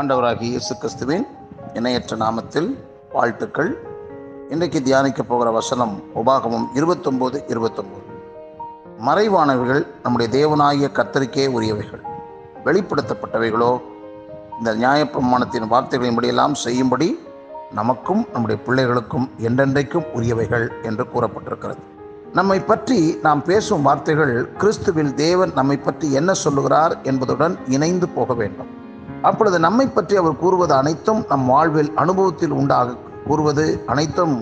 ஆண்டவராகிய இயேசு கிறிஸ்துவின் இணையற்ற நாமத்தில் வாழ்த்துக்கள். இன்றைக்கு தியானிக்க போகிற வசனம் உபாகமும் இருபத்தொம்போது இருபத்தொம்போது. மறைவானவைகள் நம்முடைய தேவனாகிய கத்தரிக்கே உரியவைகள். வெளிப்படுத்தப்பட்டவைகளோ இந்த நியாயப்பிரமாணத்தின் வார்த்தைகளின்படியெல்லாம் செய்யும்படி நமக்கும் நம்முடைய பிள்ளைகளுக்கும் என்றென்றைக்கும் உரியவைகள் என்று கூறப்பட்டிருக்கிறது. நம்மை பற்றி நாம் பேசும் வார்த்தைகள் கிறிஸ்துவில் தேவன் நம்மை பற்றி என்ன சொல்லுகிறார் என்பதுடன் இணைந்து போக வேண்டும். அப்பொழுது நம்மை பற்றி அவர் கூறுவது அனைத்தும் நம் வாழ்வில் அனுபவத்தில் உண்டாக கூறுவது அனைத்தும்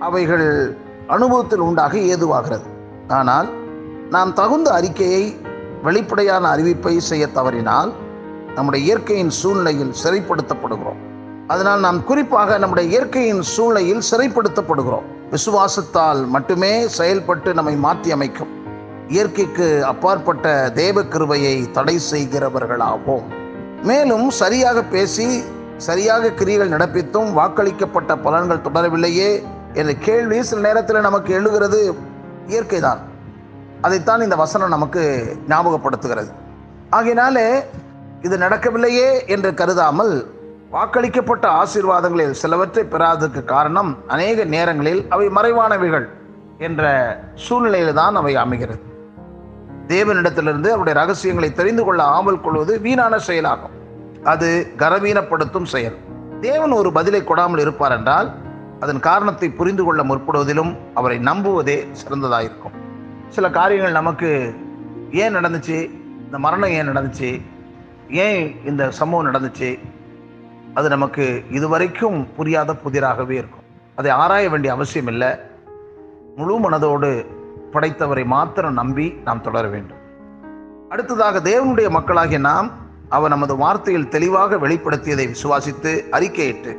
அவைகள் அனுபவத்தில் உண்டாக ஏதுவாகிறது. ஆனால் நாம் தகுந்த அறிக்கையை வெளிப்படையான அறிவிப்பை செய்ய தவறினால் நம்முடைய இயற்கையின் சூழ்நிலையில் சிறைப்படுத்தப்படுகிறோம். அதனால் நாம் குறிப்பாக நம்முடைய இயற்கையின் சூழ்நிலையில் சிறைப்படுத்தப்படுகிறோம். விசுவாசத்தால் மட்டுமே செயல்பட்டு நம்மை மாற்றி அமைக்கும் இயற்கைக்கு அப்பாற்பட்ட தேவ கிருபையை தடை செய்கிறவர்களாவோம். மேலும் சரியாக பேசி சரியாக கிரியைகள் நடப்பித்தும் வாக்களிக்கப்பட்ட பலன்கள் தொடரவில்லையே என்ற கேள்வி சில நேரத்தில் நமக்கு எழுகிறது. இயற்கைதான். அதைத்தான் இந்த வசனம் நமக்கு ஞாபகப்படுத்துகிறது. ஆகையினாலே இது நடக்கவில்லையே என்று கருதாமல் வாக்களிக்கப்பட்ட ஆசீர்வாதங்களில் சிலவற்றை பெறாததற்கு காரணம் அநேக நேரங்களில் அவை மறைவானவைகள் என்ற சூழ்நிலையில் தான் அவை அமைகிறது. தேவனிடத்திலிருந்து அவருடைய ரகசியங்களை தெரிந்து கொள்ள ஆவல் கொள்வது வீணான செயலாகும். அது கரவீனப்படுத்தும் செயல். தேவன் ஒரு பதிலை கொடாமல் இருப்பார் என்றால் அதன் காரணத்தை புரிந்து கொள்ள முற்படுவதிலும் அவரை நம்புவதே சிறந்ததாயிருக்கும். சில காரியங்கள் நமக்கு ஏன் நடந்துச்சு? இந்த மரணம் ஏன் நடந்துச்சு? ஏன் இந்த சம்பவம் நடந்துச்சு? அது நமக்கு இதுவரைக்கும் புரியாத புதிராகவே இருக்கும். அதை ஆராய வேண்டிய அவசியம் இல்லை முழு மனதோடு படைத்தவரை மாத்திரம் நம்பி நாம் தொடர வேண்டும். அடுத்ததாக தேவனுடைய மக்களாகிய நாம் அவர் நமது வார்த்தையில் தெளிவாக வெளிப்படுத்தியதை விசுவாசித்து அறிக்கையிட்டு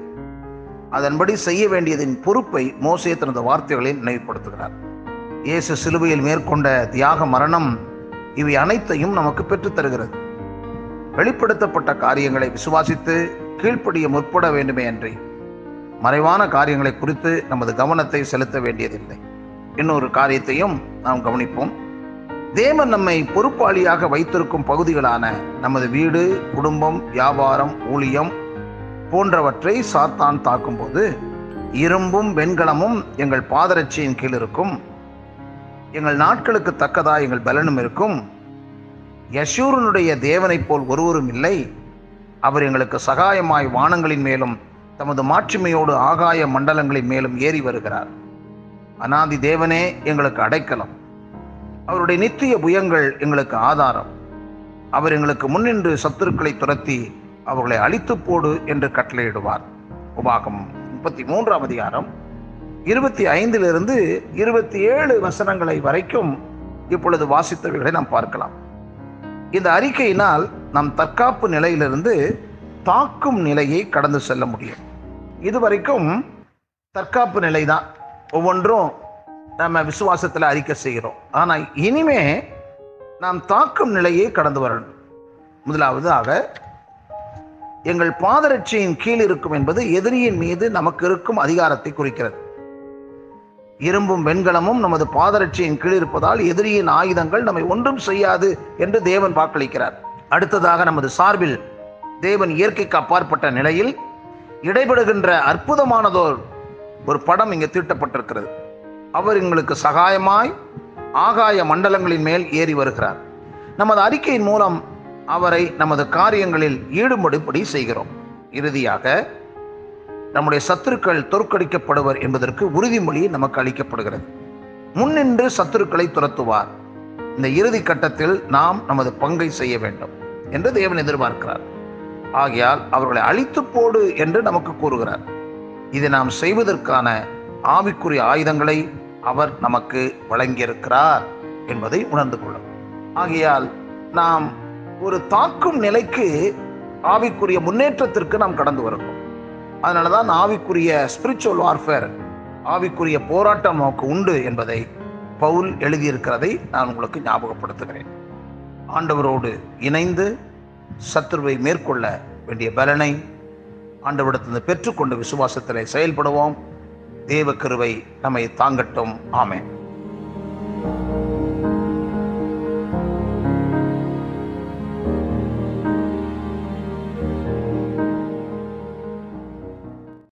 அதன்படி செய்ய வேண்டியதின் பொறுப்பை மோசே தனது வார்த்தைகளில் நினைவுபடுத்துகிறார். இயேசு சிலுவையில் மேற்கொண்ட தியாக மரணம் இவை அனைத்தையும் நமக்கு பெற்றுத் தருகிறது. வெளிப்படுத்தப்பட்ட காரியங்களை விசுவாசித்து கீழ்ப்படிய முற்பட வேண்டுமே அன்றி மறைவான காரியங்களை குறித்து நமது கவனத்தை செலுத்த வேண்டியதில்லை. இன்னொரு காரியத்தையும் நாம் கவனிப்போம். தேவன் நம்மை பொறுப்பாளியாக வைத்திருக்கும் பகுதிகளான நமது வீடு குடும்பம் வியாபாரம் ஊழியம் போன்றவற்றை சாத்தான் தாக்கும்போது இரும்பும் வெண்கலமும் எங்கள் பாதரட்சியின் கீழ் இருக்கும். எங்கள் நாட்களுக்கு தக்கதா எங்கள் பலனும் இருக்கும். யசூரனுடைய தேவனைப் போல் ஒருவரும் இல்லை. அவர் எங்களுக்கு சகாயமாய் வானங்களின் மேலும் தமது மாட்சிமையோடு ஆகாய மண்டலங்களின் மேலும் ஏறி வருகிறார். அனாதி தேவனே எங்களுக்கு அடைக்கலம். அவருடைய நித்திய புயங்கள் எங்களுக்கு ஆதாரம். அவர் எங்களுக்கு முன்னின்று சத்துருக்களை துரத்தி அவர்களை அழித்து போடு என்று கட்டளையிடுவார். உபாகம் முப்பத்தி மூன்றாம் அதிகாரம். இருபத்தி ஐந்திலிருந்து இருபத்தி ஏழு வசனங்களை வரைக்கும் இப்பொழுது வாசித்தவைகளை நாம் பார்க்கலாம். இந்த அறிக்கையினால் நம் தற்காப்பு நிலையிலிருந்து தாக்கும் நிலையை கடந்து செல்ல முடியும். இதுவரைக்கும் தற்காப்பு நிலை தான் ஒவ்வொன்றும் நம்ம விசுவாசத்தில் அறிக்கை செய்கிறோம். ஆனால் இனிமே நாம் தாக்கும் நிலையை கடந்து வரணும். முதலாவது ஆக எங்கள் பாதரட்சியின் கீழ் இருக்கும் என்பது எதிரியின் மீது நமக்கு இருக்கும் அதிகாரத்தை குறிக்கிறது. இரும்பும் வெண்கலமும் நமது பாதரட்சியின் கீழ் இருப்பதால் எதிரியின் ஆயுதங்கள் நம்மை ஒன்றும் செய்யாது என்று தேவன் வாக்களிக்கிறார். அடுத்ததாக நமது சார்பில் தேவன் இயற்கைக்கு அப்பாற்பட்ட நிலையில் இடைபடுகின்ற அற்புதமானதோர் ஒரு படம் இங்கே தீட்டப்பட்டிருக்கிறது. அவர் எங்களுக்கு சகாயமாய் ஆகாய மண்டலங்களின் மேல் ஏறி வருகிறார். நமது அறிக்கையின் மூலம் அவரை நமது காரியங்களில் ஈடுபடும்படி செய்கிறோம். இறுதியாக நம்முடைய சத்துருக்கள் தோற்கடிக்கப்படுவர் என்பதற்கு உறுதிமொழி நமக்கு அளிக்கப்படுகிறது. முன்னின்று சத்துருக்களை துரத்துவார். இந்த இறுதி கட்டத்தில் நாம் நமது பங்கை செய்ய வேண்டும் என்று தேவன் எதிர்பார்க்கிறார். ஆகையால் அவர்களை அழித்து போடு என்று நமக்கு கூறுகிறார். இதை நாம் செய்வதற்கான ஆவிக்குரிய ஆயுதங்களை அவர் நமக்கு வழங்கியிருக்கிறார் என்பதை உணர்ந்து கொள்ளும் ஆகையால் நாம் ஒரு தாக்கும் நிலைக்கு ஆவிக்குரிய முன்னேற்றத்திற்கு நாம் கடந்து வருகிறோம். அதனால தான் ஆவிக்குரிய ஸ்பிரிச்சுவல் வார்ஃபேர் ஆவிக்குரிய போராட்டம் நமக்கு உண்டு என்பதை பவுல் எழுதியிருக்கிறதை நான் உங்களுக்கு ஞாபகப்படுத்துகிறேன். ஆண்டவரோடு இணைந்து சத்துருவை மேற்கொள்ள வேண்டிய பலனை ஆண்டவிடத்திலிருந்து பெற்றுக்கொண்டு விசுவாசத்திலே செயல்படுவோம். தேவ கிருவை நம்மை தாங்கட்டும். ஆமேன்.